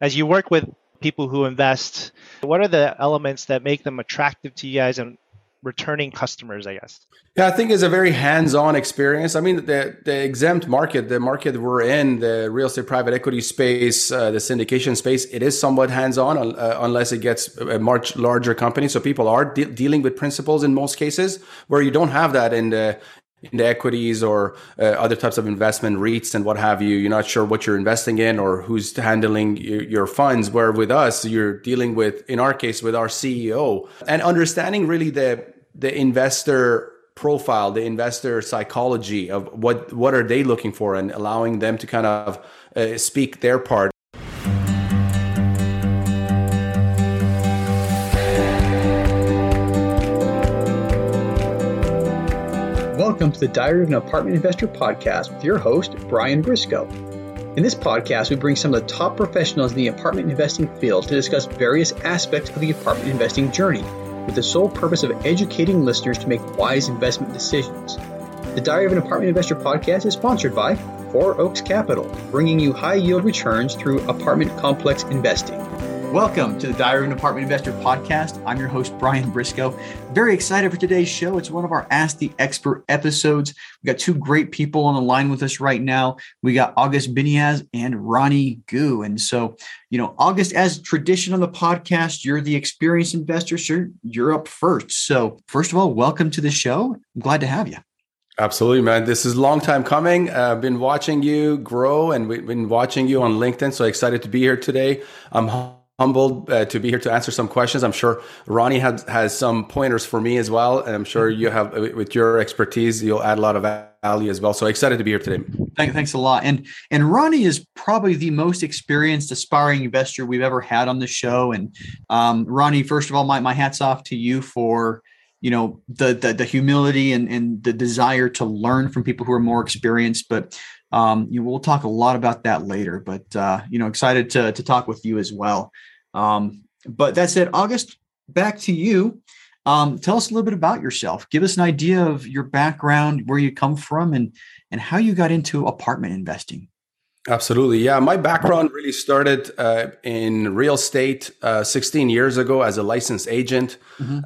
as you work with people who invest, what are the elements that make them attractive to you guys and returning customers, I guess? Yeah, I think it's a very hands-on experience. I mean, the the exempt market, the market we're in, the real estate private equity space, uh, the syndication space, it is somewhat hands-on uh, unless it gets a much larger company. So people are de- dealing with principals in most cases, where you don't have that in the in the equities or uh, other types of investment REITs and what have you. You're not sure what you're investing in or who's handling your, your, funds. Where with us, you're dealing with, in our case, with our CEO and understanding really the the investor profile, the investor psychology of what what are they looking for, and allowing them to kind of uh, speak their part. Welcome to the Diary of an Apartment Investor podcast with your host, Brian Briscoe. In this podcast, we bring some of the top professionals in the apartment investing field to discuss various aspects of the apartment investing journey with the sole purpose of educating listeners to make wise investment decisions. The Diary of an Apartment Investor podcast is sponsored by Four Oaks Capital, bringing you high yield returns through apartment complex investing. Welcome to the Diary of an Apartment Investor podcast. I'm your host, Brian Briscoe. Very excited for today's show. It's one of our Ask the Expert episodes. We got two great people on the line with us right now. We got August Biniaz and Ronnie Gou. And so, you know, August, as tradition on the podcast, you're the experienced investor. So you're up first. So, first of all, welcome to the show. I'm glad to have you. Absolutely, man. This is a long time coming. I've uh, been watching you grow and we've been watching you on LinkedIn. So excited to be here today. I'm humbled uh, to be here to answer some questions. I'm sure Ronnie has, has some pointers for me as well. And I'm sure you have, uh, with your expertise, you'll add a lot of value as well. So excited to be here today. Thank, thanks a lot. And, and Ronnie is probably the most experienced aspiring investor we've ever had on the show. And um, Ronnie, first of all, my, my hat's off to you for, you know, the, the, the humility and, and the desire to learn from people who are more experienced, but um, you will talk a lot about that later, but uh, you know, excited to to talk with you as well. Um, but that said, August, back to you. Um, tell us a little bit about yourself. Give us an idea of your background, where you come from, and and how you got into apartment investing. Absolutely. Yeah. My background really started uh, in real estate uh, 16 years ago as a licensed agent. Mm-hmm.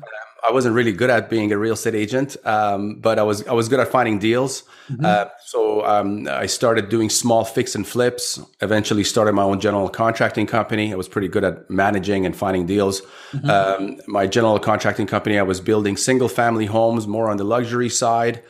I wasn't really good at being a real estate agent, um, but I was I was good at finding deals. Mm-hmm. Uh, so um, I started doing small fix and flips. Eventually, started my own general contracting company. I was pretty good at managing and finding deals. Mm-hmm. Um, my general contracting company, I was building single family homes, more on the luxury side.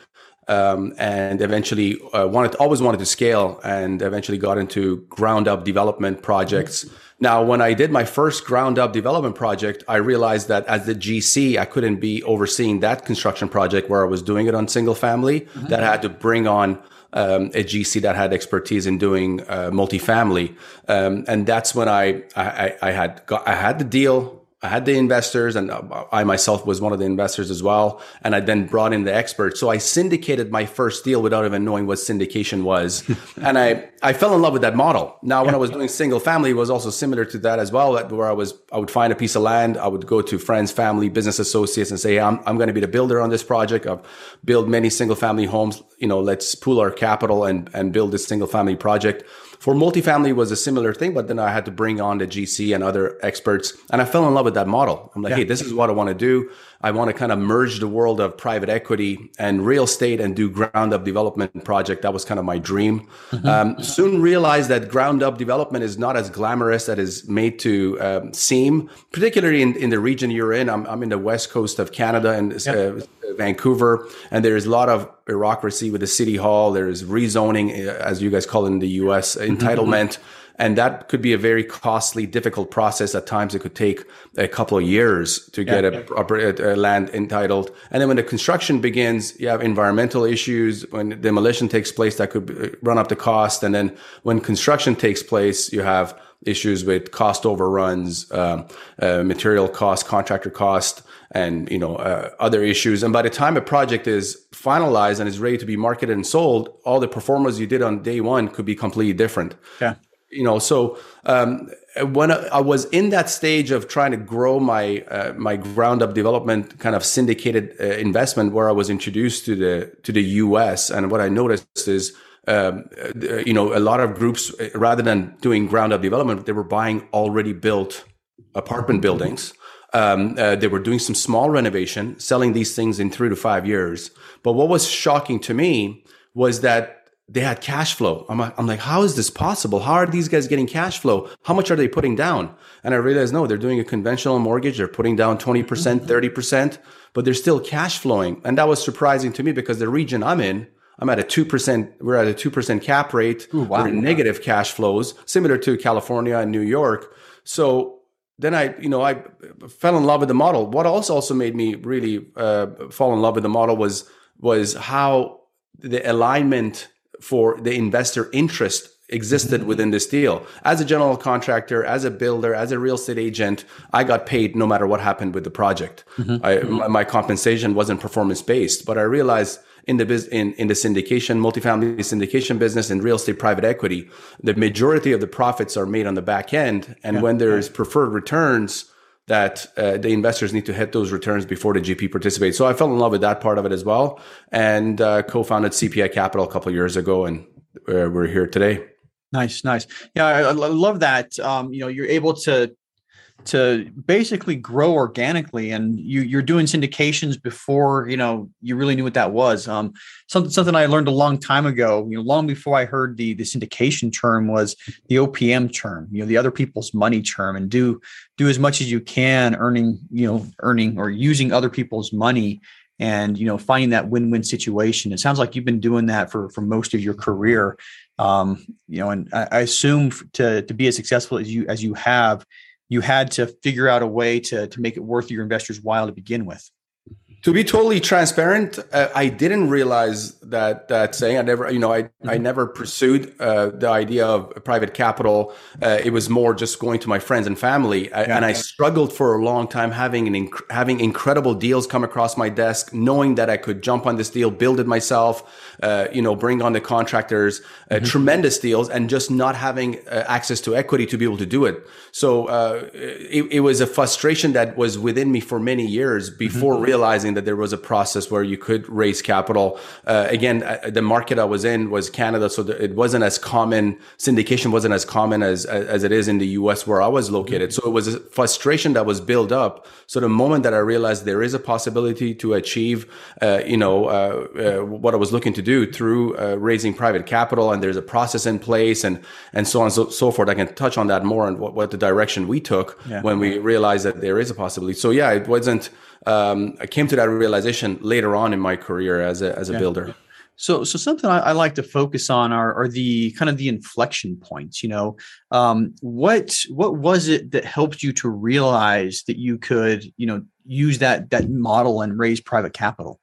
Um, and eventually uh, wanted always wanted to scale and eventually got into ground up development projects mm-hmm. Now, when I did my first ground up development project, I realized that as the GC, I couldn't be overseeing that construction project where I was doing it on single family, mm-hmm. that I had to bring on um, a GC that had expertise in doing uh, multifamily. Um, and that's when I, I, I had got, I had the deal I had the investors and uh, I myself was one of the investors as well. And I then brought in the experts. So I syndicated my first deal without even knowing what syndication was. and I, I fell in love with that model. Now, when I was doing single family, it was also similar to that as well, where I was, I would find a piece of land. I would go to friends, family, business associates and say, I'm, I'm going to be the builder on this project. I've built many single family homes. You know, let's pool our capital and, and build this single family project. For multifamily was a similar thing, but then I had to bring on the GC and other experts, and I fell in love with that model. I'm like, yeah. hey, this is what I want to do. I want to kind of merge the world of private equity and real estate and do ground up development project. That was kind of my dream. Mm-hmm. Um, soon realized that ground up development is not as glamorous as is made to um, seem, particularly in, in the region you're in. I'm, I'm in the west coast of Canada and yep. uh, Vancouver, and there is a lot of bureaucracy with the city hall. There is rezoning, uh, as you guys call it in the U.S., mm-hmm. entitlement. Mm-hmm. And that could be a very costly, difficult process. At times, it could take a couple of years to get yeah, a, a, a, land entitled. And then when the construction begins, you have environmental issues. When demolition takes place, that could uh, run up the cost. And then when construction takes place, you have issues with cost overruns, um, uh, material cost, contractor cost, and you know uh, other issues. And by the time a project is finalized and is ready to be marketed and sold, all the pro formas you did on day one could be completely different. Yeah you know, so um, when I was in that stage of trying to grow my uh, my ground up development kind of syndicated uh, investment, where I was introduced to the to the U.S. and what I noticed is um, you know, a lot of groups, rather than doing ground up development, they were buying already built apartment buildings. Um, uh, they were doing some small renovation, selling these things in three to five years. But what was shocking to me was that they had cash flow. I'm, I'm like, how is this possible? How are these guys getting cash flow? How much are they putting down? And I realized, no, they're doing a conventional mortgage. They're putting down 20%, 30%, mm-hmm. but they're still cash flowing. And that was surprising to me because the region I'm in, I'm at a 2%, we're at a 2% cap rate. Ooh, wow. We're negative cash flows, similar to California and New York. So then I, you know, I fell in love with the model. What also also made me really uh, fall in love with the model was was how the alignment for the investor interest existed mm-hmm. within this deal. As a general contractor, as a builder, as a real estate agent, I got paid no matter what happened with the project. Mm-hmm. I, my, my, compensation wasn't performance based, but I realized in the biz, in, in the syndication, multifamily syndication business and real estate private equity, the majority of the profits are made on the back end. And yeah. when there's preferred returns, that uh, the investors need to hit those returns before the GP participates. So I fell in love with that part of it as well, and uh, co-founded CPI Capital a couple years ago, and uh, we're here today. Nice, nice. Yeah, I, I love that. Um, you know, you're able to to basically grow organically and you, you're doing syndications before you know you really knew what that was. Um, something something i learned a long time ago you know long before i heard the the syndication term was the opm term you know the other people's money term and do do as much as you can earning you know earning or using other people's money and you know finding that win-win situation. It sounds like you've been doing that for for most of your career. Um, you know and I, I assume to to be as successful as you as you have you had to figure out a way to, to make it worth your investors' while to begin with. To be totally transparent, uh, I didn't realize that that saying. I never, you know, I mm-hmm. I never pursued uh, the idea of private capital. Uh, it was more just going to my friends and family, I, yeah. and I struggled for a long time having an inc- having incredible deals come across my desk, knowing that I could jump on this deal, build it myself, uh, you know, bring on the contractors, uh, mm-hmm. tremendous deals, and just not having uh, access to equity to be able to do it. So it, it, was a frustration that was within me for many years before mm-hmm. realizing that there was a process where you could raise capital. Uh, again, uh, the market I was in was Canada, so it wasn't as common. Syndication wasn't as common as as it is in the U.S. where I was located. So it was a frustration that was built up. So the moment that I realized there is a possibility to achieve, uh, you know, uh, uh, what I was looking to do through uh, raising private capital, and there's a process in place, and and so on and so, so forth. I can touch on that more and what, what the direction we took yeah. when we realized that there is a possibility. So yeah, it wasn't um, I came to that realization later on in my career as a as a yeah. builder. So, so something I, I, like to focus on are, are the kind of the inflection points. You know, um, what what was it that helped you to realize that you could, you know, use that that model and raise private capital?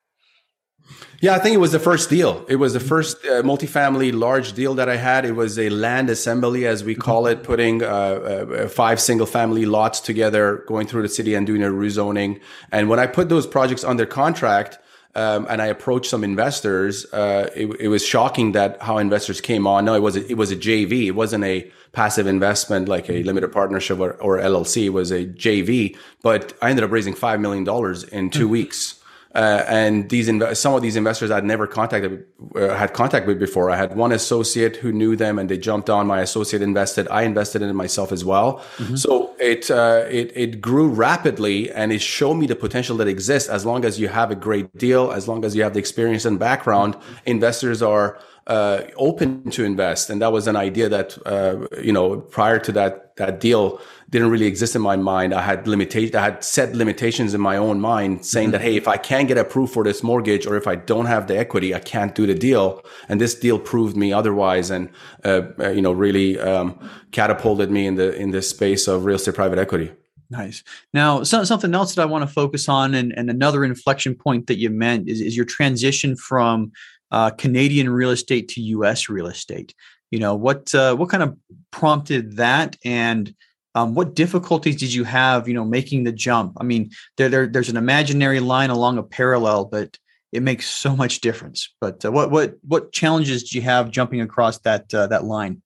Yeah, I think it was the first deal. It was the first uh, multifamily large deal that I had. It was a land assembly, as we call it, putting uh, uh, five single family lots together, going through the city and doing a rezoning. And when I put those projects under contract, um, and I approached some investors, uh, it, it, was shocking that how investors came on. No, it was a, it was a JV. It wasn't a passive investment like a limited partnership or, or LLC. It was a JV. But I ended up raising five million dollars in two mm-hmm. weeks. Uh, and these some of these investors I'd never contacted uh, had contact with before. I had one associate who knew them, and they jumped on. My associate invested. I invested in it myself as well. Mm-hmm. So it uh, it it grew rapidly, and it showed me the potential that exists. As long as you have a great deal, as long as you have the experience and background, mm-hmm. investors are uh, open to invest, and that was an idea that uh, you know prior to that that deal didn't really exist in my mind. I had limitation, I had set limitations in my own mind, saying mm-hmm. that hey, if I can't get approved for this mortgage, or if I don't have the equity, I can't do the deal. And this deal proved me otherwise, and uh, uh you know really um, catapulted me in the in this space of real estate private equity. Nice. Now, so, something else that I want to focus on, and, and another inflection point that you meant is, is your transition from uh, Canadian real estate to U.S. real estate. You know what uh, what kind of prompted that, and um, what difficulties did you have? You know, making the jump. I mean, there, there there's an imaginary line along a parallel, but it makes so much difference. But uh, what what what challenges do you have jumping across that uh, that line?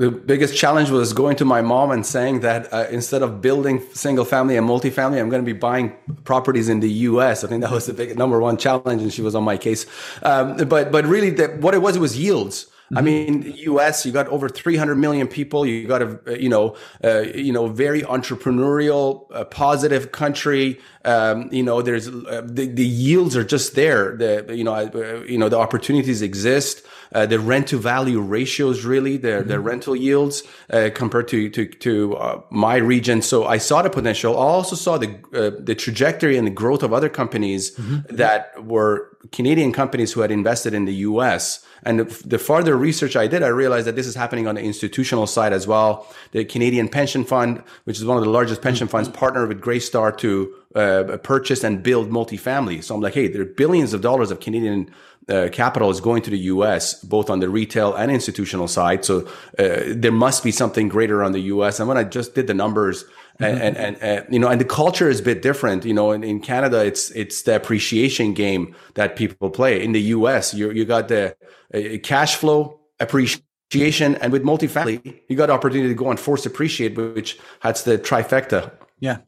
The biggest challenge was going to my mom and saying that uh, instead of building single family and multifamily, I'm going to be buying properties in the U.S. I think that was the big number one challenge, and she was on my case. Um, but but really, the, what it was, it was yields. Mm-hmm. I mean, U.S. You got over 300 million people. You got a you know uh, you know very entrepreneurial, uh, positive country. Um, you know, there's uh, the, the yields are just there. The you know uh, you know the opportunities exist. Uh, the rent to value ratios, really, the, mm-hmm. the rental yields uh, compared to to, to uh, my region. So I saw the potential. I also saw the uh, the trajectory and the growth of other companies mm-hmm. that were Canadian companies who had invested in the U.S. And the, the, farther research I did, I realized that this is happening on the institutional side as well. The Canadian Pension Fund, which is one of the largest pension mm-hmm. funds, partnered with Greystar to uh, purchase and build multifamily. So I'm like, hey, there are billions of dollars of Canadian uh, capital is going to the US, both on the retail and institutional side. So uh, there must be something greater on the US. And when I just did the numbers, mm-hmm. and, and, and, you know, and the culture is a bit different. You know, in, in Canada, it's it's the appreciation game that people play. In the US, you you got the uh, cash flow appreciation, and with multifamily, you got opportunity to go and force appreciate, which has the trifecta yeah.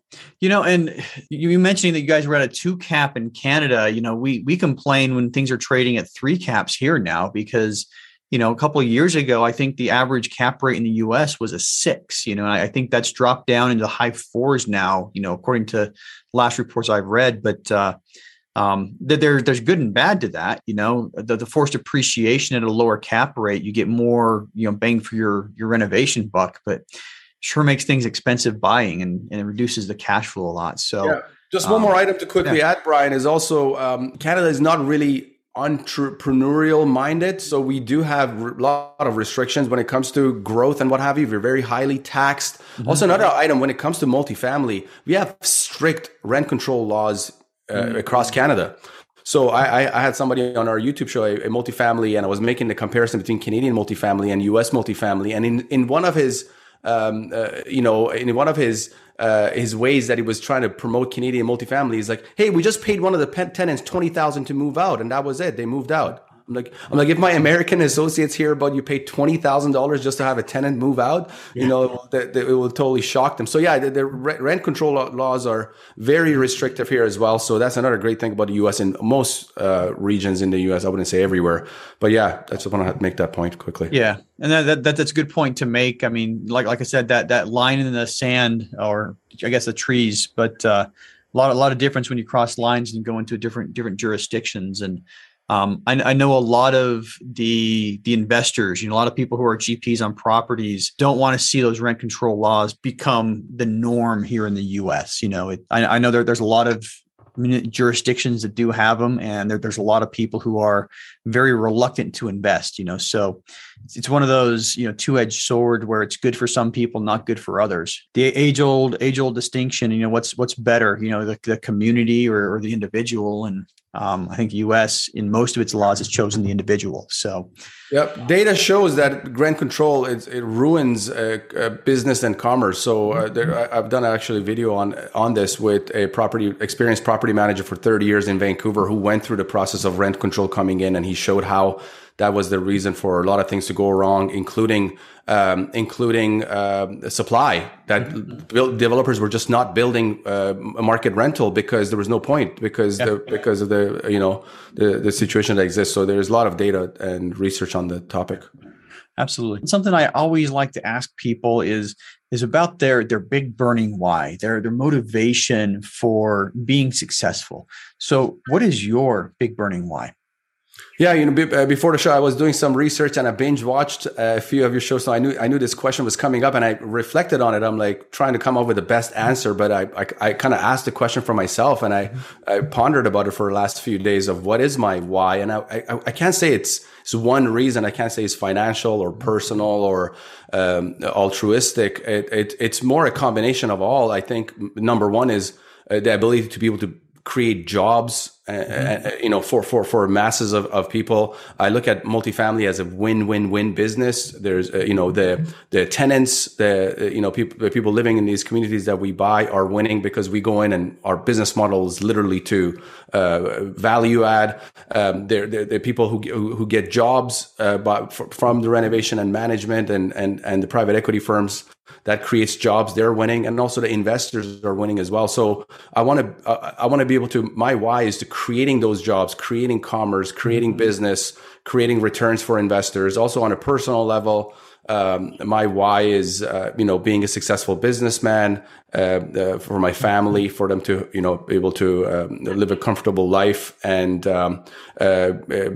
You know, and you mentioning that you guys were at a two cap in Canada, you know, we we complain when things are trading at three caps here now because, you know, a couple of years ago, I think the average cap rate in the US was a six. You know, I think that's dropped down into high fours now, you know, according to last reports I've read. But uh um, there, there's good and bad to that. You know, the, the forced appreciation at a lower cap rate, you get more, you know, bang for your your renovation buck. But sure makes things expensive buying and, and it reduces the cash flow a lot. So, yeah. just one um, more item to quickly yeah. add, Brian, is also um, Canada is not really entrepreneurial minded. So we do have a lot of restrictions when it comes to growth and what have you. We're very highly taxed. Mm-hmm. Also, another item when it comes to multifamily, we have strict rent control laws uh, mm-hmm. across Canada. So I, I, had somebody on our YouTube show, a, a, multifamily, and I was making the comparison between Canadian multifamily and U.S. multifamily. And in, in one of his um, uh, you know, in one of his uh, his ways that he was trying to promote Canadian multifamily, he's like, "Hey, we just paid one of the tenants twenty thousand to move out, and that was it. They moved out." I'm like, I'm like, if my American associates hear about you pay twenty thousand dollars just to have a tenant move out, yeah. you know, it will totally shock them. So yeah, the, the, rent control laws are very restrictive here as well. So that's another great thing about the U.S. in most uh, regions in the U.S. I wouldn't say everywhere, but yeah, I just want to make that point quickly. Yeah, and that, that that's a good point to make. I mean, like like I said, that that line in the sand, or I guess the trees, but. Uh, a lot, a lot of difference when you cross lines and go into different different jurisdictions and um, I, I, know a lot of the the investors, you know, a lot of people who are GPs on properties don't want to see those rent control laws become the norm here in the U.S. You know, it, I, I, know there, there's a lot of jurisdictions that do have them, and there, there's a lot of people who are very reluctant to invest. You know, so it's one of those you know two edged sword where it's good for some people, not good for others. The age old age old distinction. You know, what's what's better? You know, the, the community or, or the individual, and um, I think the U.S. in most of its laws has chosen the individual. So, yep, data shows that rent control it, it ruins uh, uh, business and commerce. So uh, there, I've done actually a video on on this with a property experienced property manager for 30 years in Vancouver who went through the process of rent control coming in, and he showed how that was the reason for a lot of things to go wrong, including um, including uh, supply. That mm-hmm. developers were just not building uh, market rental because there was no point because yeah. the, because of the you know the the situation that exists. So there's a lot of data and research on the topic. Absolutely. Something I always like to ask people is is about their their big burning why, their their motivation for being successful. So, what is your big burning why? Yeah, you know, uh, before the show, I was doing some research and I binge watched a few of your shows. So I knew I knew this question was coming up, and I reflected on it. I'm like trying to come up with the best answer, but I I, I kind of asked the question for myself, and I I pondered about it for the last few days of what is my why, and I I, I can't say it's it's one reason. I can't say it's financial or personal or um, altruistic. It, it, it's more a combination of all. I think number one is uh, the ability to be able to create jobs mm-hmm. uh, you know, for, for, for masses of, of people. I look at multifamily as a win-win-win business. There's, uh, you know, the, the tenants, the, you know, people, the people living in these communities that we buy are winning because we go in and our business model is literally to, uh, value add. Um, they're, they're, they're, people who, who get jobs, uh, by, from the renovation and management and, and, and the private equity firms that creates jobs they're winning and also the investors are winning as well so i want to uh, i want to be able to my why is to creating those jobs creating commerce creating mm-hmm. business creating returns for investors also on a personal level um, my why is uh, you know being a successful businessman uh, uh, for my family for them to you know be able to um, live a comfortable life and um, uh, uh,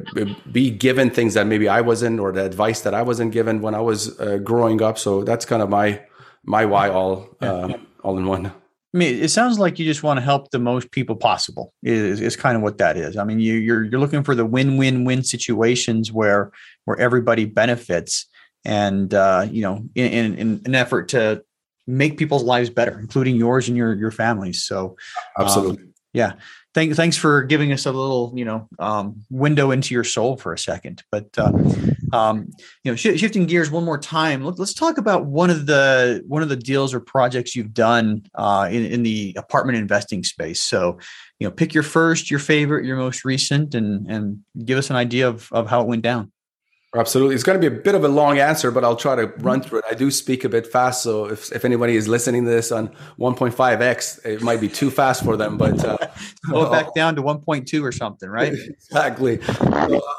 be given things that maybe I wasn't or the advice that I wasn't given when I was uh, growing up so that's kind of my my why all all in one I mean, it sounds like you just want to help the most people possible. Is is kind of what that is. I mean, you, you're you're looking for the win win win situations where where everybody benefits, and uh, you know, in, in, in an effort to make people's lives better, including yours and your your families. So, absolutely, um, yeah. Thank, thanks for giving us a little, you know, um, window into your soul for a second. But uh, um, you know, sh- shifting gears one more time, let, us talk about one of the one of the deals or projects you've done uh, in, in the apartment investing space. So, you know, pick your first, your favorite, your most recent, and and give us an idea of of how it went down. Absolutely. It's going to be a bit of a long answer, but I'll try to run through it. I do speak a bit fast. So if, if anybody is listening to this on 1.5x, it might be too fast for them, but uh, go back down to 1.2 or something, right? exactly. So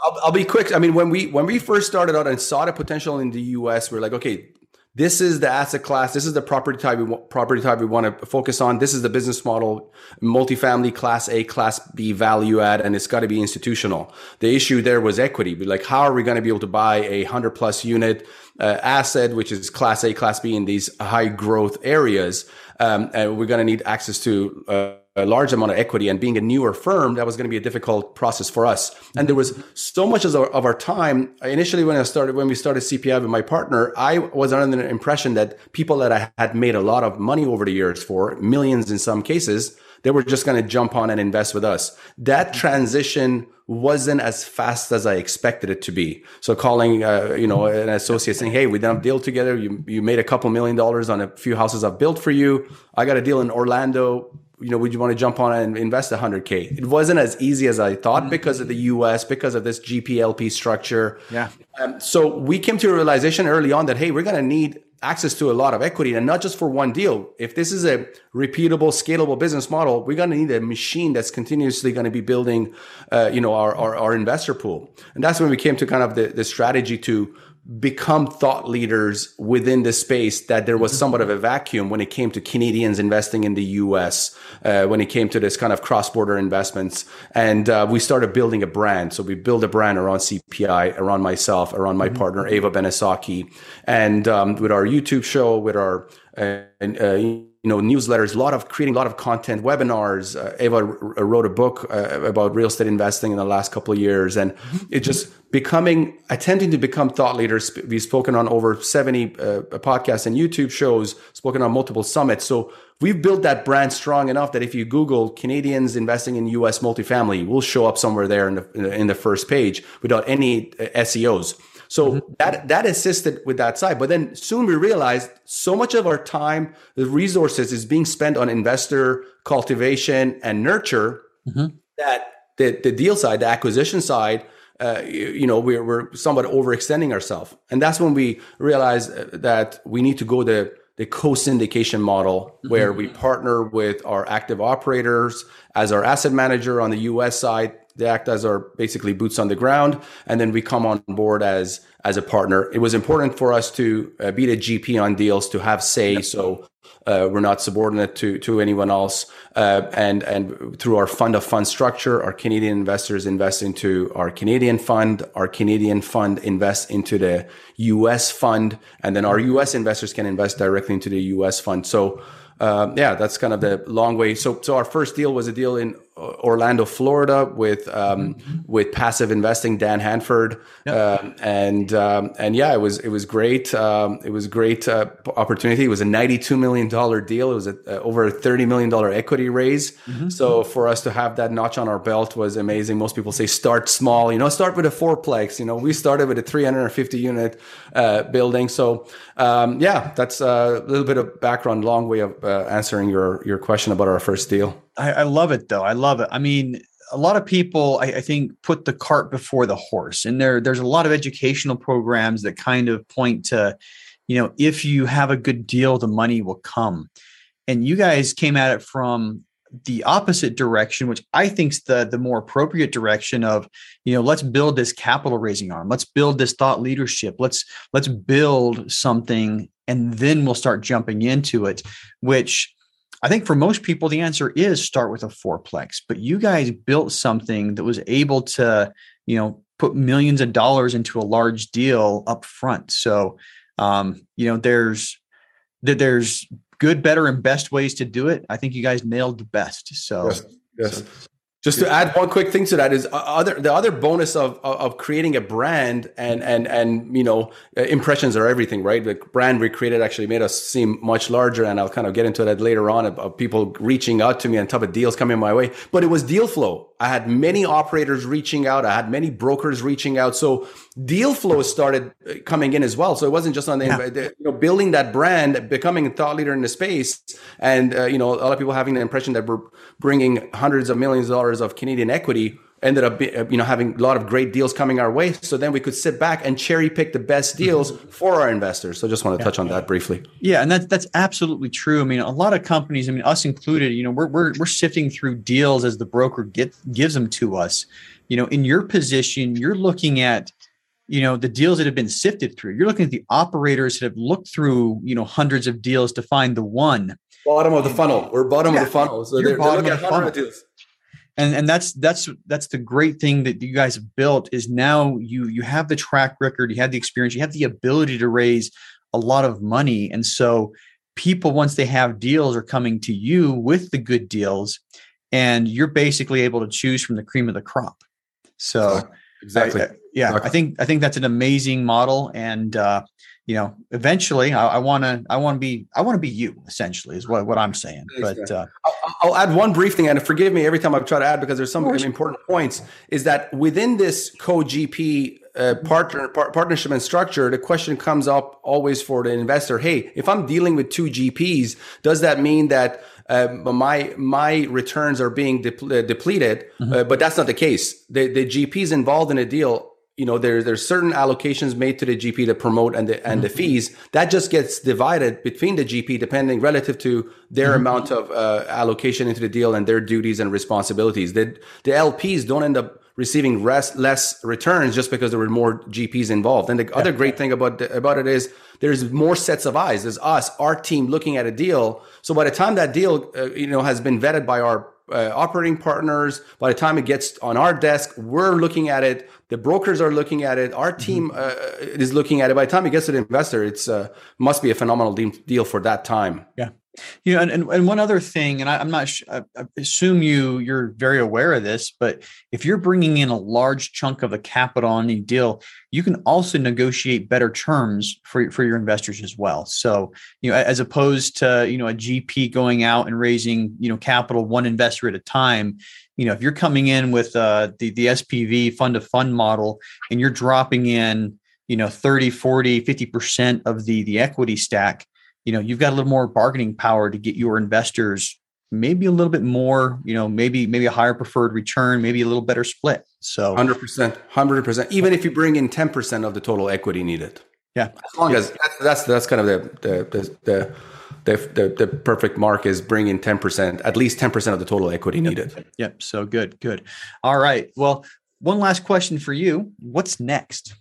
I'll, I'll, be quick. I mean, when we, when we first started out and saw the potential in the US, we're like, okay, this is the asset class. This is the property type. We, property type we want to focus on. This is the business model: multifamily, class A, class B, value add, and it's got to be institutional. The issue there was equity. Like, how are we going to be able to buy a hundred plus unit uh, asset, which is class A, class B in these high growth areas? Um, and we're going to need access to. Uh, a large amount of equity and being a newer firm, that was going to be a difficult process for us. And there was so much of our, of our time. Initially, when I started, when we started CPI with my partner, I was under the impression that people that I had made a lot of money over the years for millions in some cases, they were just going to jump on and invest with us. That transition wasn't as fast as I expected it to be. So calling, uh, you know, an associate saying, "Hey, we done a deal together. You you made a couple million dollars on a few houses I've built for you. I got a deal in Orlando you know, would you want to jump on and invest 100K? It wasn't as easy as I thought mm-hmm. because of the US, because of this GPLP structure. Yeah. Um, so we came to a realization early on that, hey, we're going to need access to a lot of equity and not just for one deal. If this is a repeatable, scalable business model, we're going to need a machine that's continuously going to be building, uh, you know, our, our, our, investor pool. And that's when we came to kind of the, the strategy to become thought leaders within the space that there was somewhat of a vacuum when it came to Canadians investing in the US, uh, when it came to this kind of cross border investments. And uh, we started building a brand. So we built a brand around CPI, around myself, around my mm-hmm. partner, Ava Benesocky, and um, with our YouTube show, with our uh, you know newsletters a lot of creating a lot of content webinars. Uh, ava r- wrote a book uh, about real estate investing in the last couple of years and it just becoming attempting to become thought leaders we've spoken on over 70 uh, podcasts and youtube shows spoken on multiple summits. So we've built that brand strong enough that if you google canadians investing in us multifamily we'll show up somewhere there in the, in the first page without any uh, seos so mm-hmm. that that assisted with that side. But then soon we realized so much of our time, the resources is being spent on investor cultivation and nurture mm-hmm. that the, the deal side, the acquisition side, uh, you, you, know, we're, we're somewhat overextending ourselves. And that's when we realized uh, that we need to go the, the co-syndication model mm-hmm. where we partner with our active operators as our asset manager on the US side they act as our basically boots on the ground, and then we come on board as as a partner. It was important for us to uh, be the GP on deals to have say, so uh, we're not subordinate to to anyone else. Uh, and and through our fund of fund structure, our Canadian investors invest into our Canadian fund. Our Canadian fund invests into the U.S. fund, and then our U.S. investors can invest directly into the U.S. fund. So. Uh, yeah, that's kind of the long way. So, so our first deal was a deal in Orlando, Florida, with um, mm-hmm. with passive investing, Dan Handford, yep. uh, and um, and yeah, it was it was great. Um, it was great uh, opportunity. It was a ninety two million dollar deal. It was a, uh, over a thirty million dollar equity raise. Mm-hmm. So for us to have that notch on our belt was amazing. Most people say start small. You know, start with a fourplex. You know, we started with a three hundred and fifty unit uh, building. So um, yeah, that's a little bit of background. Long way of uh, answering your your question about our first deal. I, I love it though. I love it. I mean, a lot of people I, I, think put the cart before the horse and there there's a lot of educational programs that kind of point to you know if you have a good deal the money will come and you guys came at it from the opposite direction which i think's the the more appropriate direction of you know let's build this capital raising arm let's build this thought leadership let's let's build something and then we'll start jumping into it which I think for most people, the answer is start with a fourplex. But you guys built something that was able to, you know, put millions of dollars into a large deal up front. So, um, you know, there's that there's good, better, and best ways to do it. I think you guys nailed the best. So, yes. yes. So, just to add one quick thing to that is uh, other the other bonus of of creating a brand and and and you know uh, impressions are everything, right? The brand we created actually made us seem much larger, and I'll kind of get into that later on of, of people reaching out to me and type of deals coming my way. But it was deal flow. I had many operators reaching out. I had many brokers reaching out. So deal flow started uh, coming in as well. So it wasn't just on the, yeah. you know, building that brand, becoming a thought leader in the space. And, uh, you know, a lot of people having the impression that we're bringing hundreds of millions of dollars of Canadian equity ended up uh, you know having a lot of great deals coming our way. So then we could sit back and cherry pick the best deals for our investors. So just want to yeah. touch on that briefly. Yeah and that's that's absolutely true. I mean a lot of companies i mean us included you know we're we're, we're sifting through deals as the broker get, gives them to us. You know in your position you're looking at you know the deals that have been sifted through. You're looking at the operators that have looked through you know hundreds of deals to find the one. Bottom of the funnel. We're bottom yeah. of the funnel. So they're, they're looking at hundreds of deals and and that's that's that's the great thing that you guys have built is now you you have the track record you have the experience you have the ability to raise a lot of money. And so people once they have deals are coming to you with the good deals and you're basically able to choose from the cream of the crop. So exactly, I, yeah exactly. i think i think that's an amazing model and uh you know, eventually I want to, I want to be, I want to be you essentially is what, what I'm saying. But uh, I'll, I'll, add one brief thing and forgive me every time I try to add because there's some important points is that within this co-GP uh, partner par- partnership and structure, the question comes up always for the investor. Hey, if I'm dealing with two GPs, does that mean that uh, my my returns are being de- uh, depleted? Mm-hmm. Uh, but that's not the case. The the GPs involved in a deal you know there's there's certain allocations made to the GP to promote and the and the mm-hmm. fees that just gets divided between the GP depending relative to their mm-hmm. amount of uh, allocation into the deal and their duties and responsibilities. The the LPs don't end up receiving rest, less returns just because there were more GPs involved. And the yeah. other great thing about the, about it is there's more sets of eyes. There's us, our team looking at a deal. So by the time that deal uh, you know has been vetted by our uh, operating partners. By the time it gets on our desk, we're looking at it. The brokers are looking at it. Our team mm-hmm. uh, is looking at it. By the time it gets to the investor, it's uh, must be a phenomenal deal for that time. Yeah. You know, and, and, and one other thing, and I, am not, sh- I, I assume you you're very aware of this, but if you're bringing in a large chunk of the capital on any deal, you can also negotiate better terms for for your investors as well. So, you know, as opposed to you know a GP going out and raising you know capital one investor at a time, you know, if you're coming in with uh, the the SPV fund to fund model and you're dropping in you know 30 40 50% of the the equity stack you know you've got a little more bargaining power to get your investors maybe a little bit more you know maybe maybe a higher preferred return maybe a little better split. So 100% 100% even if you bring in 10% of the total equity needed. Yeah. As long as that's that's, that's kind of the the the, the the, the, perfect mark is bringing 10% at least 10% of the total equity needed yep. yep so good good all right well one last question for you what's next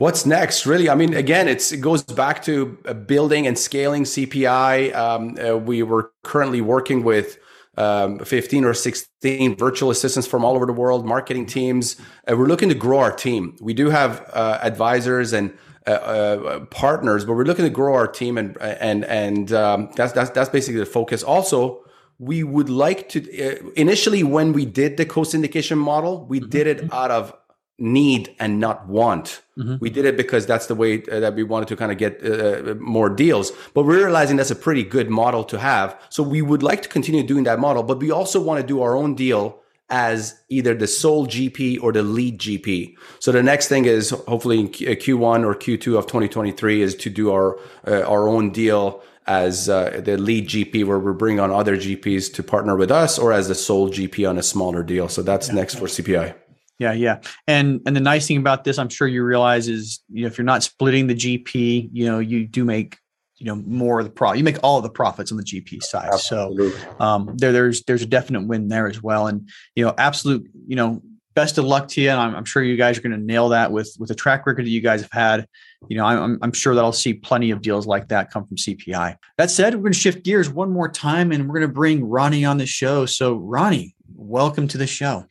What's next? Really, I mean, again, it's it goes back to uh, building and scaling CPI. Um, uh, we were currently working with um, 15 or 16 virtual assistants from all over the world, marketing teams. Uh, we're looking to grow our team. We do have uh, advisors and uh, uh, partners, but we're looking to grow our team, and and and um, that's that's that's basically the focus. Also, we would like to uh, initially when we did the co-syndication model we mm-hmm. did it out of need and not want mm-hmm. we did it because that's the way uh, that we wanted to kind of get uh, more deals but we're realizing that's a pretty good model to have so we would like to continue doing that model but we also want to do our own deal as either the sole GP or the lead GP. So the next thing is hopefully in Q1 uh, or Q2 of 2023 is to do our uh, our own deal as uh, the lead GP, where we bring on other GPs to partner with us, or as the sole GP on a smaller deal. So that's yeah. next for CPI. Yeah, yeah, and and the nice thing about this, I'm sure you realize, is you know if you're not splitting the GP, you know you do make you know more of the profit. You make all of the profits on the GP side. Absolutely. So um, there there's there's a definite win there as well. And you know, absolute you know best of luck to you. And I'm, I'm sure you guys are going to nail that with with the track record that you guys have had. You know, I'm, I'm sure that I'll see plenty of deals like that come from CPI. That said, we're going to shift gears one more time and we're going to bring Ronnie on the show. So, Ronnie, welcome to the show.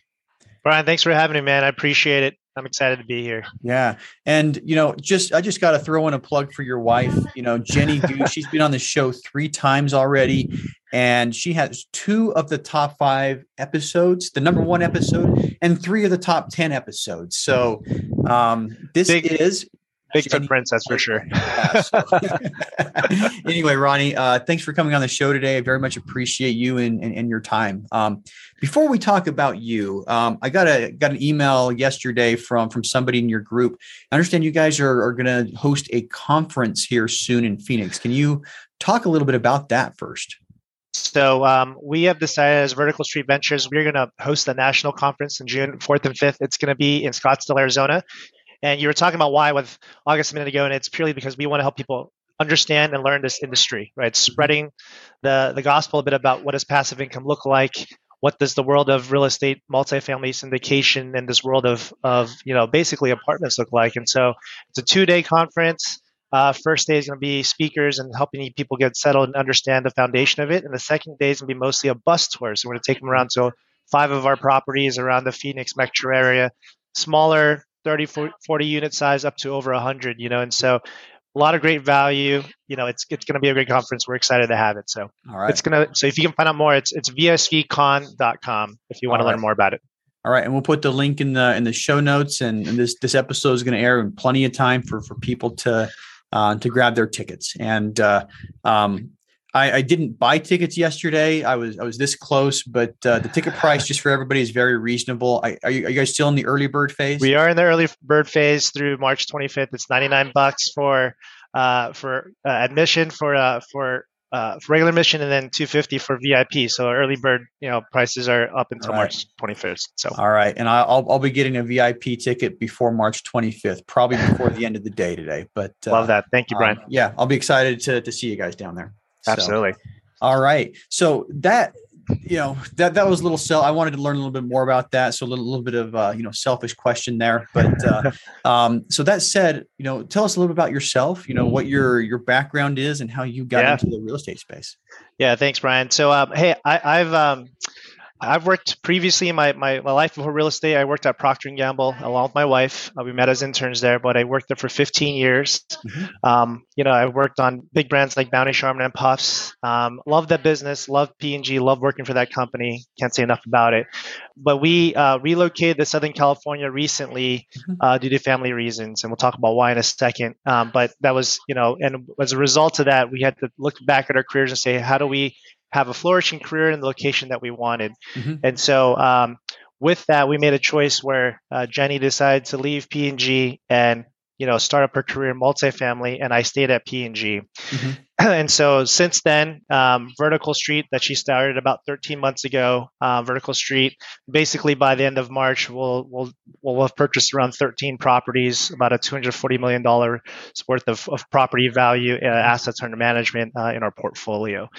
Brian, thanks for having me, man. I appreciate it. I'm excited to be here. Yeah. And, you know, just, I just got to throw in a plug for your wife, you know, Jenny. She's been on the show three times already, and she has two of the top five episodes, the number one episode, and three of the top 10 episodes. So, um, this Big, is Big footprints, that's for sure. anyway, Ronnie, uh, thanks for coming on the show today. I very much appreciate you and, and, and your time. Um, before we talk about you, um, I got a got an email yesterday from from somebody in your group. I understand you guys are, are going to host a conference here soon in Phoenix. Can you talk a little bit about that first? So um, we have decided as Vertical Street Ventures, we're going to host a national conference in June 4th and 5th. It's going to be in Scottsdale, Arizona. And you were talking about why with August a minute ago, and it's purely because we want to help people understand and learn this industry, right? Mm-hmm. Spreading the the gospel a bit about what does passive income look like, what does the world of real estate, multifamily syndication, and this world of of you know basically apartments look like. And so it's a two day conference. Uh, first day is going to be speakers and helping people get settled and understand the foundation of it. And the second day is going to be mostly a bus tour. So we're going to take them around to five of our properties around the Phoenix metro area, smaller 30, 40 unit size up to over 100, you know, and so a lot of great value. You know, it's it's going to be a great conference. We're excited to have it. So All right. it's going to, so if you can find out more, it's, it's vsvcon.com if you want to learn more about it. All right, and we'll put the link in the in the show notes, and, and this this episode is going to air in plenty of time for for people to uh, to grab their tickets. And uh, um, I, I, didn't buy tickets yesterday. I was I was this close, but uh, the ticket price just for everybody is very reasonable. I, are, you, are, you, guys still in the early bird phase? We are in the early bird phase through March 25th. It's 99 bucks for uh, for uh, admission for uh, for uh, for regular admission, and then 250 for VIP. So early bird, you know, prices are up until right. March 25th. So all right, and I'll I'll be getting a VIP ticket before March 25th, probably before the end of the day today. But uh, love that. Thank you, Brian. Um, yeah, I'll be excited to to see you guys down there. Absolutely. So, all right. So that you know that that was a little sell. I wanted to learn a little bit more about that. So a little, little bit of uh, you know selfish question there. But uh, um, so that said, you know, tell us a little bit about yourself. You know what your your background is and how you got yeah. into the real estate space. Yeah. Thanks, Brian. So um, hey, I, I've um, I've worked previously in my, my, my life before real estate. I worked at Procter and Gamble along with my wife. Uh, we met as interns there, but I worked there for 15 years. Mm-hmm. Um, you know, I worked on big brands like Bounty, Charmin, and Puffs. Um, love that business. Love P&G. Love working for that company. Can't say enough about it. But we uh, relocated to Southern California recently mm-hmm. uh, due to family reasons, and we'll talk about why in a second. Um, but that was, you know, and as a result of that, we had to look back at our careers and say, how do we have a flourishing career in the location that we wanted. Mm-hmm. And so um, with that, we made a choice where uh, Jenny decided to leave P&G and you know start up her career in multifamily, and I stayed at P&G. Mm-hmm. and so since then, um, Vertical Street that she started about 13 months ago, uh, Vertical Street, basically by the end of March, we'll we'll we'll have purchased around 13 properties, about a 240 million dollar worth of, of property value, uh, assets under management uh, in our portfolio.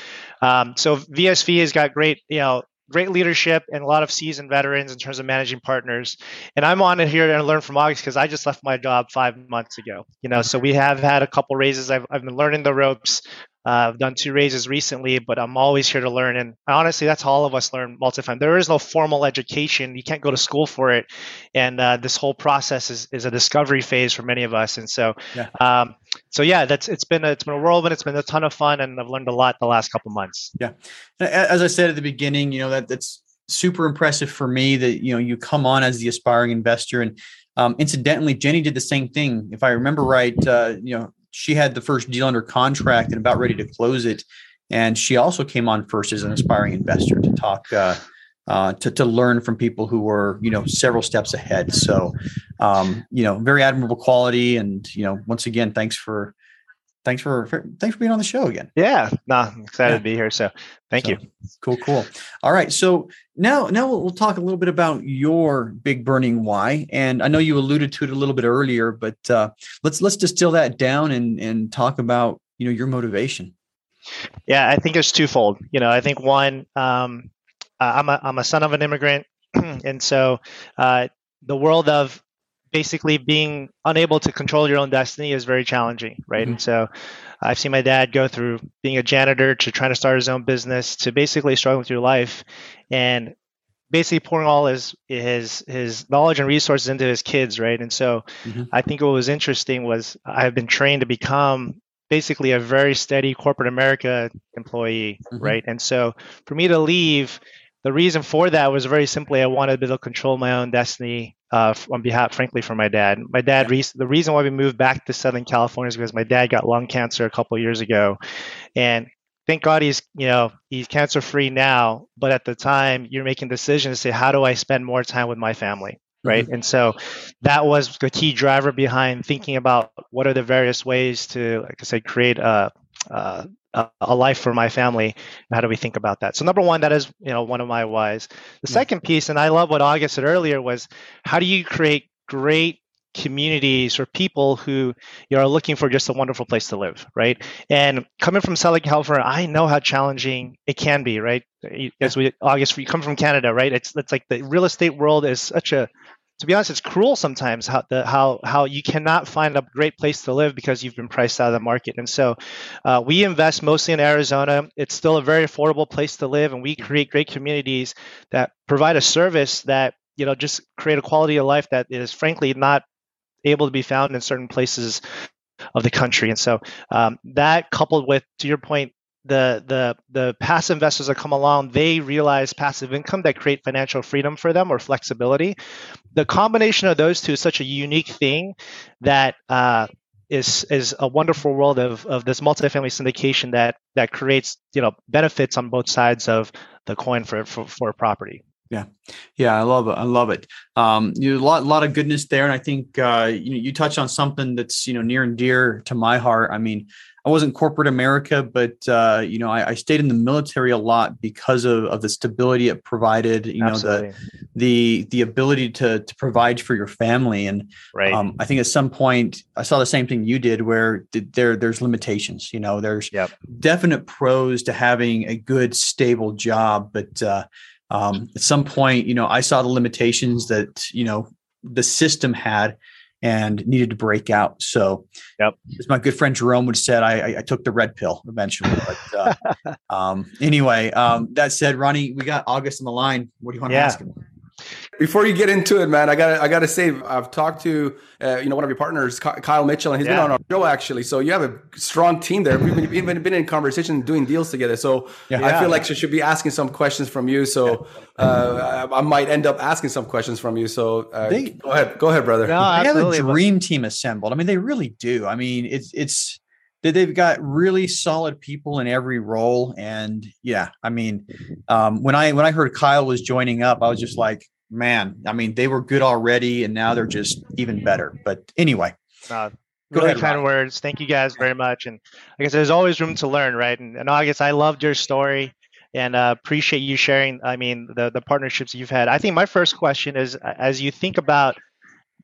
Um, so VSV has got great, you know, great leadership and a lot of seasoned veterans in terms of managing partners. And I'm on it here to learn from August because I just left my job five months ago. You know, so we have had a couple raises. I've, I've been learning the ropes. Uh, I've done two raises recently, but I'm always here to learn. And honestly, that's how all of us learn multifamily. There is no formal education. You can't go to school for it. And uh, this whole process is, is a discovery phase for many of us. And so, yeah. Um, so yeah, that's it's been a, it's been a whirlwind. It's been a ton of fun, and I've learned a lot the last couple months. Yeah, as I said at the beginning, you know that that's super impressive for me that you know you come on as the aspiring investor and um, incidentally jenny did the same thing if i remember right uh, you know she had the first deal under contract and about ready to close it. And she also came on first as an aspiring investor to talk, uh, uh, to, to learn from people who were, you know, several steps ahead. So, um, you know, very admirable quality. And, you know, once again, thanks for thanks for, for, thanks for being on the show again. Yeah, no, I'm excited yeah. to be here. So thank so, you. Cool, cool. All right, so now now we'll, we'll, talk a little bit about your big burning why, and I know you alluded to it a little bit earlier, but uh, let's let's distill that down and and talk about you know your motivation. Yeah, I think it's twofold. You know, I think one, um, I'm a I'm a son of an immigrant, and so uh, the world of basically being unable to control your own destiny is very challenging, right? Mm-hmm. And so I've seen my dad go through being a janitor to trying to start his own business to basically struggling through life and basically pouring all his his his knowledge and resources into his kids, right? And so mm-hmm. I think what was interesting was I've been trained to become basically a very steady corporate America employee, mm-hmm. right? And so for me to leave the reason for that was very simply I wanted to be able to control my own destiny uh, on behalf, frankly, for my dad. My dad, re- the reason why we moved back to Southern California is because my dad got lung cancer a couple years ago, and thank God he's you know he's cancer free now. But at the time, you're making decisions to say, how do I spend more time with my family? Right. Mm-hmm. And so that was the key driver behind thinking about what are the various ways to, like I said, create a, a Uh, a life for my family. How do we think about that? So number one, that is you know one of my whys. The mm. second piece, and I love what August said earlier, was how do you create great communities or people who you know, are looking for just a wonderful place to live, right? And coming from Southern California, I know how challenging it can be, right? As we August, you come from Canada, right? It's it's like the real estate world is such a to be honest, it's cruel sometimes how the how how you cannot find a great place to live because you've been priced out of the market. And so, uh, we invest mostly in Arizona. It's still a very affordable place to live, and we create great communities that provide a service that you know just create a quality of life that is frankly not able to be found in certain places of the country. And so, um, that coupled with, to your point, the the the passive investors that come along they realize passive income that create financial freedom for them or flexibility the combination of those two is such a unique thing that uh, is is a wonderful world of, of this multifamily syndication that that creates you know benefits on both sides of the coin for for, for a property yeah, yeah, I love it. I love it. Um, you a lot, lot of goodness there, and I think uh, you you touched on something that's you know near and dear to my heart. I mean, I wasn't corporate America, but uh, you know, I, I, stayed in the military a lot because of, of the stability it provided. You Absolutely. know, the the the ability to to provide for your family, and right. um, I think at some point I saw the same thing you did, where there there's limitations. You know, there's yep. definite pros to having a good stable job, but uh, um, at some point, you know, I saw the limitations that you know the system had and needed to break out. So, yep. as my good friend Jerome would said, I, I took the red pill eventually. But uh, um, anyway, um, that said, Ronnie, we got August on the line. What do you want yeah. to ask him? Before you get into it, man, I got I got to say I've talked to uh, you know one of your partners, Kyle Mitchell, and he's yeah. been on our show actually. So you have a strong team there. We've been, even been in conversation, doing deals together. So yeah. I feel like she should be asking some questions from you. So uh, I, I, might end up asking some questions from you. So uh, they, go ahead, go ahead, brother. No, they have a dream team assembled. I mean, they really do. I mean, it's it's they've got really solid people in every role and yeah i mean um, when i when i heard kyle was joining up i was just like man, I mean, they were good already, and now they're just even better. But anyway, uh, really ahead, kind Rob. words. Thank you guys very much. And I guess there's always room to learn, right? And, and August, I loved your story and uh, appreciate you sharing. I mean, the the partnerships you've had. I think my first question is, as you think about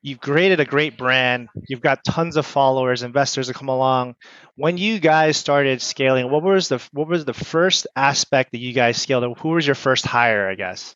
you've created a great brand you've got tons of followers investors that come along when you guys started scaling what was the what was the first aspect that you guys scaled who was your first hire i guess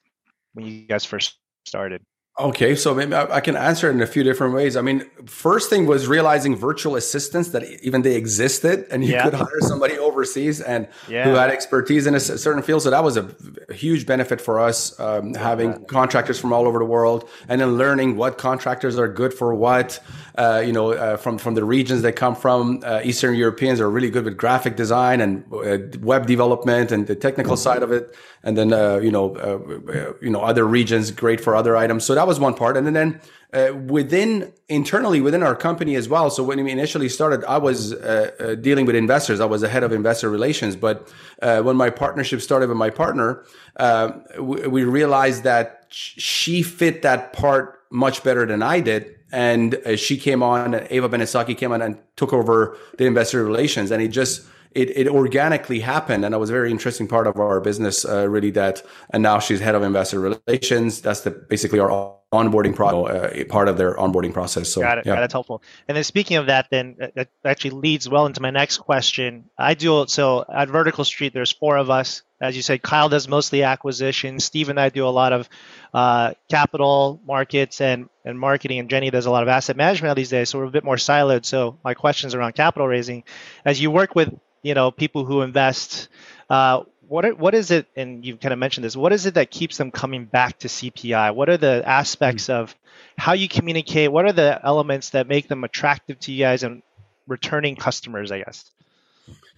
when you guys first started? Okay, so maybe I can answer it in a few different ways. I mean, first thing was realizing virtual assistants that even they existed, and you yeah. could hire somebody overseas and yeah. who had expertise in a certain field. So that was a, huge benefit for us, um, having contractors from all over the world, and then learning what contractors are good for what. Uh, you know, uh, from from the regions they come from. Uh, Eastern Europeans are really good with graphic design and uh, web development and the technical mm-hmm. side of it and then uh, you know uh, you know other regions great for other items. So that was one part, and then uh, within internally within our company as well. So when we initially started, I was uh, uh, dealing with investors. I was the head of investor relations. But uh, when my partnership started with my partner, we, we realized that she fit that part much better than I did. And she came on, Ava Benesocky came on and took over the investor relations, and it just it, it organically happened. And it was a very interesting part of our business uh, really that and now she's head of investor relations. That's the basically our onboarding pro- uh, part of their onboarding process so got it. yeah. that's helpful. And then speaking of that then that actually leads well into my next question. I do so at vertical street there's four of us. As you said kyle does mostly acquisitions steve and i do a lot of uh, capital markets and, and marketing and jenny does a lot of asset management these days so we're a bit more siloed. So my questions around capital raising. As you work with you know people who invest uh, what are, what is it and you've kind of mentioned this what is it that keeps them coming back to cpi what are the aspects mm-hmm. of how you communicate what are the elements that make them attractive to you guys and returning customers i guess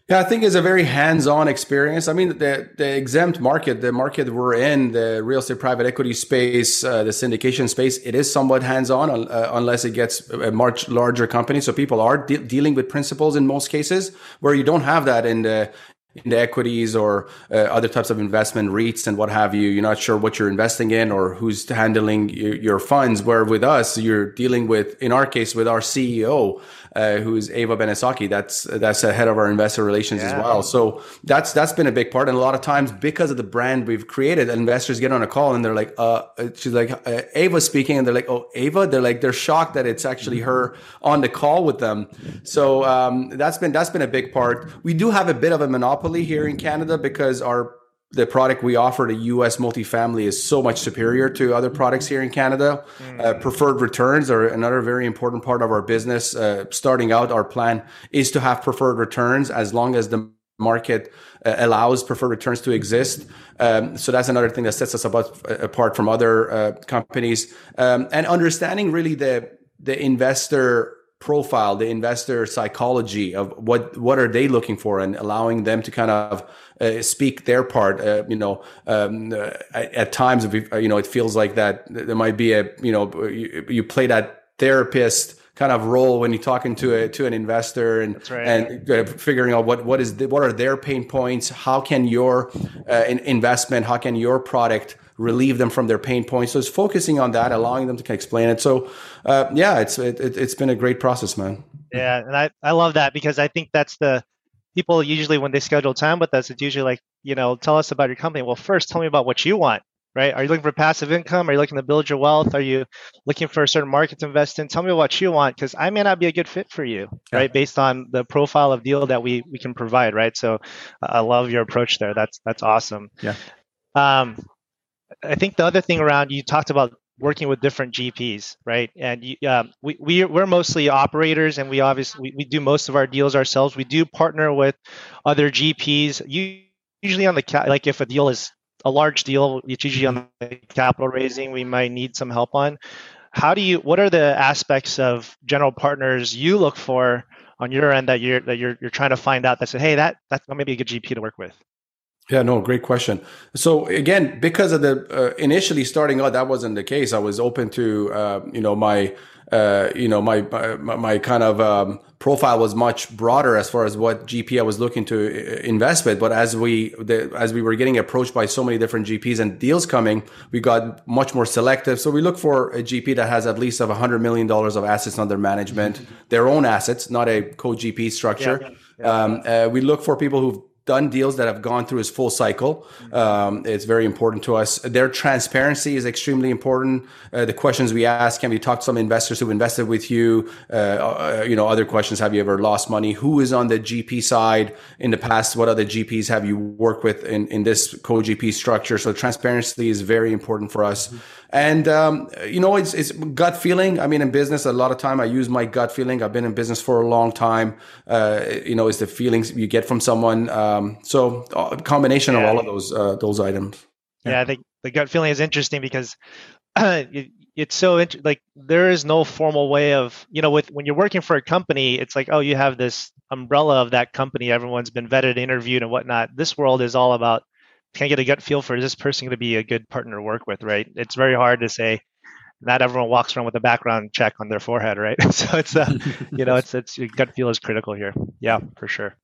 yeah, I think it's a very hands-on experience. I mean, the the exempt market, the market we're in, the real estate private equity space, uh, the syndication space, it is somewhat hands-on uh, unless it gets a much larger company. So people are de- dealing with principals in most cases, where you don't have that in the in the equities or uh, other types of investment REITs and what have you. You're not sure what you're investing in or who's handling your funds. Where with us, you're dealing with, in our case, with our CEO uh, who's Ava Benesocky. That's that's the head of our investor relations yeah. as well. So that's that's been a big part. And a lot of times, because of the brand we've created, investors get on a call and they're like, uh, she's like, uh, Ava speaking, and they're like, oh, Ava. They're like, they're shocked that it's actually her on the call with them. So um, that's been that's been a big part. We do have a bit of a monopoly here in Canada because our the product we offer to U.S. multifamily is so much superior to other products here in Canada. Mm. Uh, preferred returns are another very important part of our business. Uh, starting out, our plan is to have preferred returns as long as the market uh, allows preferred returns to exist. Um, so that's another thing that sets us apart, apart from other uh, companies. Um, and understanding really the the investor profile, the investor psychology of what what are they looking for, and allowing them to kind of uh, speak their part. Uh, you know, um, uh, at, times, you know, it feels like that there might be a you know you, you play that therapist kind of role when you're talking to a to an investor and right. and uh, figuring out what what is the, what are their pain points how can your uh, investment how can your product relieve them from their pain points so it's focusing on that allowing them to explain it so uh, yeah it's it, it's been a great process man yeah and i i love that because i think that's the people usually when they schedule time with us, it's usually like, you know, tell us about your company. Well, first tell me about what you want, right? Are you looking for passive income? Are you looking to build your wealth? Are you looking for a certain market to invest in? Tell me what you want because I may not be a good fit for you, yeah. right? Based on the profile of deal that we we can provide, right? So I love your approach there. That's that's awesome. Yeah. Um, I think the other thing around you talked about working with different GPs, right? And you, um, we, we we're mostly operators, and we obviously we, we do most of our deals ourselves. We do partner with other GPs. Usually on the like if a deal is a large deal, it's usually on the capital raising. We might need some help on. How do you? What are the aspects of general partners you look for on your end that you're that you're you're trying to find out that say, hey, that that's maybe a good GP to work with? Yeah, no, great question. So again, because of the uh, initially starting out, that wasn't the case. I was open to, uh, you know, my, uh, you know, my, my, my kind of um, profile was much broader as far as what GP I was looking to uh, invest with. But as we, the, as we were getting approached by so many different GPs and deals coming, we got much more selective. So we look for a GP that has at least of a hundred million dollars of assets under management, their own assets, not a co-GP structure. Yeah, yeah, yeah. Um, uh, we look for people who've done deals that have gone through his full cycle. Um, it's very important to us. Their transparency is extremely important. Uh, the questions we ask: Can we talk to some investors who've invested with you? Uh, uh, you know, other questions: Have you ever lost money? Who is on the GP side in the past? What other GPs have you worked with in in this co GP structure? So transparency is very important for us. And um, you know, it's it's gut feeling. I mean, in business, a lot of time I use my gut feeling. I've been in business for a long time. Uh, you know, it's the feelings you get from someone. Um, so a combination yeah. of all of those uh, those items. Yeah, I think the gut feeling is interesting because it, it's so int- like there is no formal way of you know with when you're working for a company, it's like oh you have this umbrella of that company. Everyone's been vetted, interviewed, and whatnot. This world is all about can I get a gut feel for is this person going to be a good partner to work with, right? It's very hard to say. Not everyone walks around with a background check on their forehead, right? so it's uh, you know, it's it's gut feel is critical here. Yeah, for sure.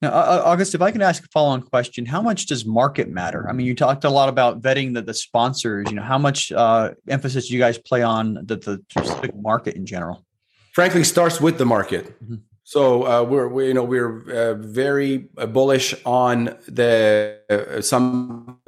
Now, August, if I can ask a follow-on question, how much does market matter? I mean, you talked a lot about vetting the, the sponsors. You know, how much uh, emphasis do you guys play on the, the specific market in general? Frankly, starts with the market. Mm-hmm. So uh, we're we, you know we're uh, very bullish on the uh, some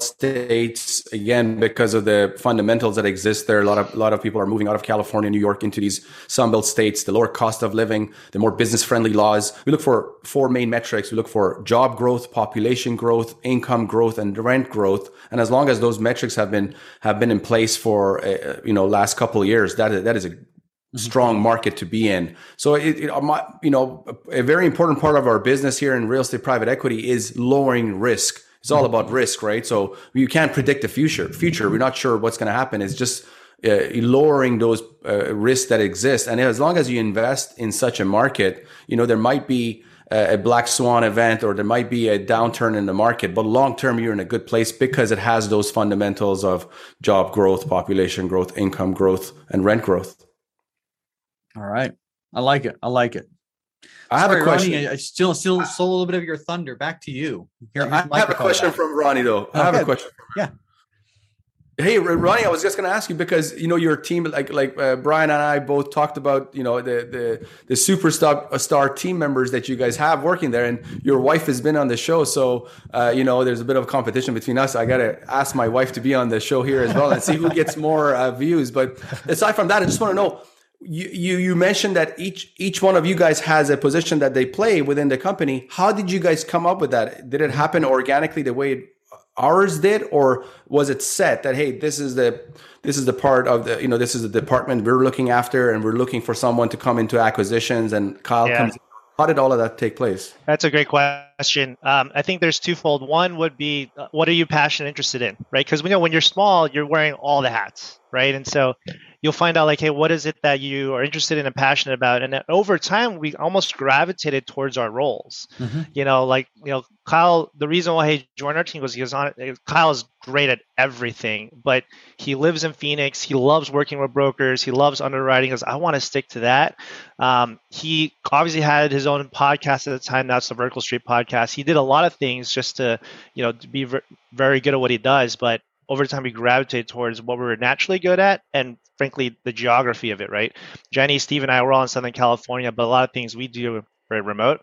states again because of the fundamentals that exist there. A lot of a lot of people are moving out of California, New York into these Sunbelt states. The lower cost of living, the more business friendly laws. We look for four main metrics. We look for job growth, population growth, income growth, and rent growth. And as long as those metrics have been have been in place for uh, you know last couple of years, that that is a. strong market to be in. So it, it, you know, a very important part of our business here in real estate private equity is lowering risk. It's all mm-hmm. about risk, right? So you can't predict the future. Future, we're not sure what's going to happen. It's just uh, lowering those uh, risks that exist. And as long as you invest in such a market, you know, there might be a black swan event or there might be a downturn in the market, but long term, you're in a good place because it has those fundamentals of job growth, population growth, income growth, and rent growth. All right. I like it. I like it. I have Sorry, a question. Ronnie, I still, still stole a little bit of your thunder. Back to you. Here, I have a question back. from Ronnie, though. I have a question. Yeah. Hey, Ronnie, I was just going to ask you because you know your team, like like uh, Brian and I both talked about, you know, the the the superstar star team members that you guys have working there, and your wife has been on the show, so uh, you know there's a bit of competition between us. I got to ask my wife to be on the show here as well and see who gets more uh, views. But aside from that, I just want to know you, you you mentioned that each each one of you guys has a position that they play within the company. How did you guys come up with that? Did it happen organically the way ours did, or was it set that hey, this is the this is the part of the you know this is the department we're looking after, and we're looking for someone to come into acquisitions, and Kyle yeah. comes. How did all of that take place? That's a great question. Um, I think there's twofold. One would be, uh, what are you passionate, interested in, right? Because we know when you're small, you're wearing all the hats, right? And so you'll find out like, hey, what is it that you are interested in and passionate about? And over time, we almost gravitated towards our roles. Mm-hmm. You know, like you know, Kyle. The reason why he joined our team was he was on. Kyle is great at everything, but he lives in Phoenix. He loves working with brokers. He loves underwriting. Because I want to stick to that. Um, he obviously had his own podcast at the time. That's the Vertical Street podcast. He did a lot of things just to, you know, to be very good at what he does. But over time we gravitate towards what we are naturally good at and frankly the geography of it right jenny steve and i were all in southern california but a lot of things we do are very remote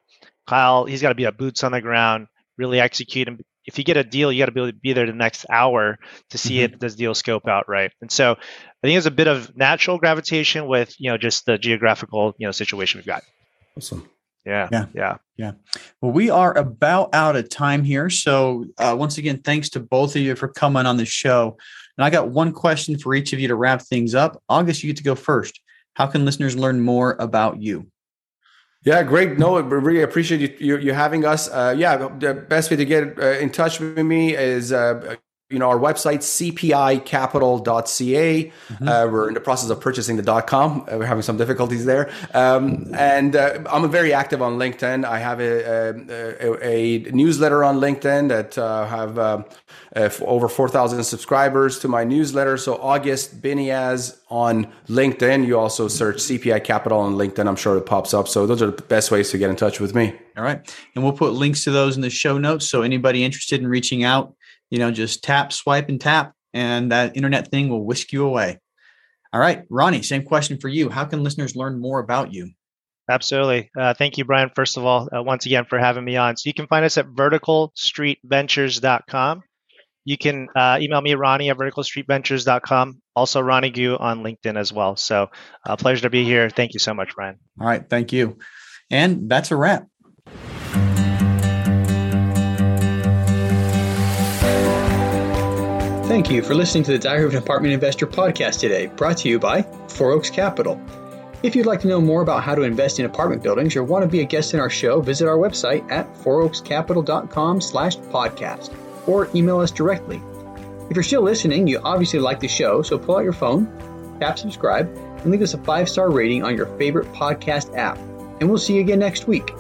kyle he's got to be a boots on the ground really execute and if you get a deal you got to be able to be there the next hour to see mm-hmm. it does deal scope out right and so i think it's a bit of natural gravitation with you know just the geographical you know situation we've got awesome yeah. Yeah. Yeah. Yeah. Well, we are about out of time here. So, uh, once again, thanks to both of you for coming on the show. And I got one question for each of you to wrap things up. August, you get to go first. How can listeners learn more about you? Yeah, great. No, we really appreciate you, you, you having us. Uh, yeah, the best way to get uh, in touch with me is uh, you know, our website, cpicapital.ca. Mm-hmm. Uh, we're in the process of purchasing the .com. Uh, we're having some difficulties there. Um, and uh, I'm very active on LinkedIn. I have a, a, a newsletter on LinkedIn that uh, have uh, uh, over 4,000 subscribers to my newsletter. So August Biniaz on LinkedIn. You also search CPI Capital on LinkedIn. I'm sure it pops up. So those are the best ways to get in touch with me. All right. And we'll put links to those in the show notes. So anybody interested in reaching out, you know, just tap, swipe, and tap, and that internet thing will whisk you away. All right, Ronnie, same question for you. How can listeners learn more about you? Absolutely. Uh, thank you, Brian, first of all, uh, once again, for having me on. So you can find us at verticalstreetventures.com. You can uh, email me, Ronnie at verticalstreetventures.com. Also, Ronnie Gou on LinkedIn as well. So, uh, pleasure to be here. Thank you so much, Brian. All right. Thank you. And that's a wrap. Thank you for listening to the Diary of an Apartment Investor podcast today, brought to you by Four Oaks Capital. If you'd like to know more about how to invest in apartment buildings or want to be a guest in our show, visit our website at fouroakscapital.com slash podcast or email us directly. If you're still listening, you obviously like the show, so pull out your phone, tap subscribe, and leave us a five-star rating on your favorite podcast app. And we'll see you again next week.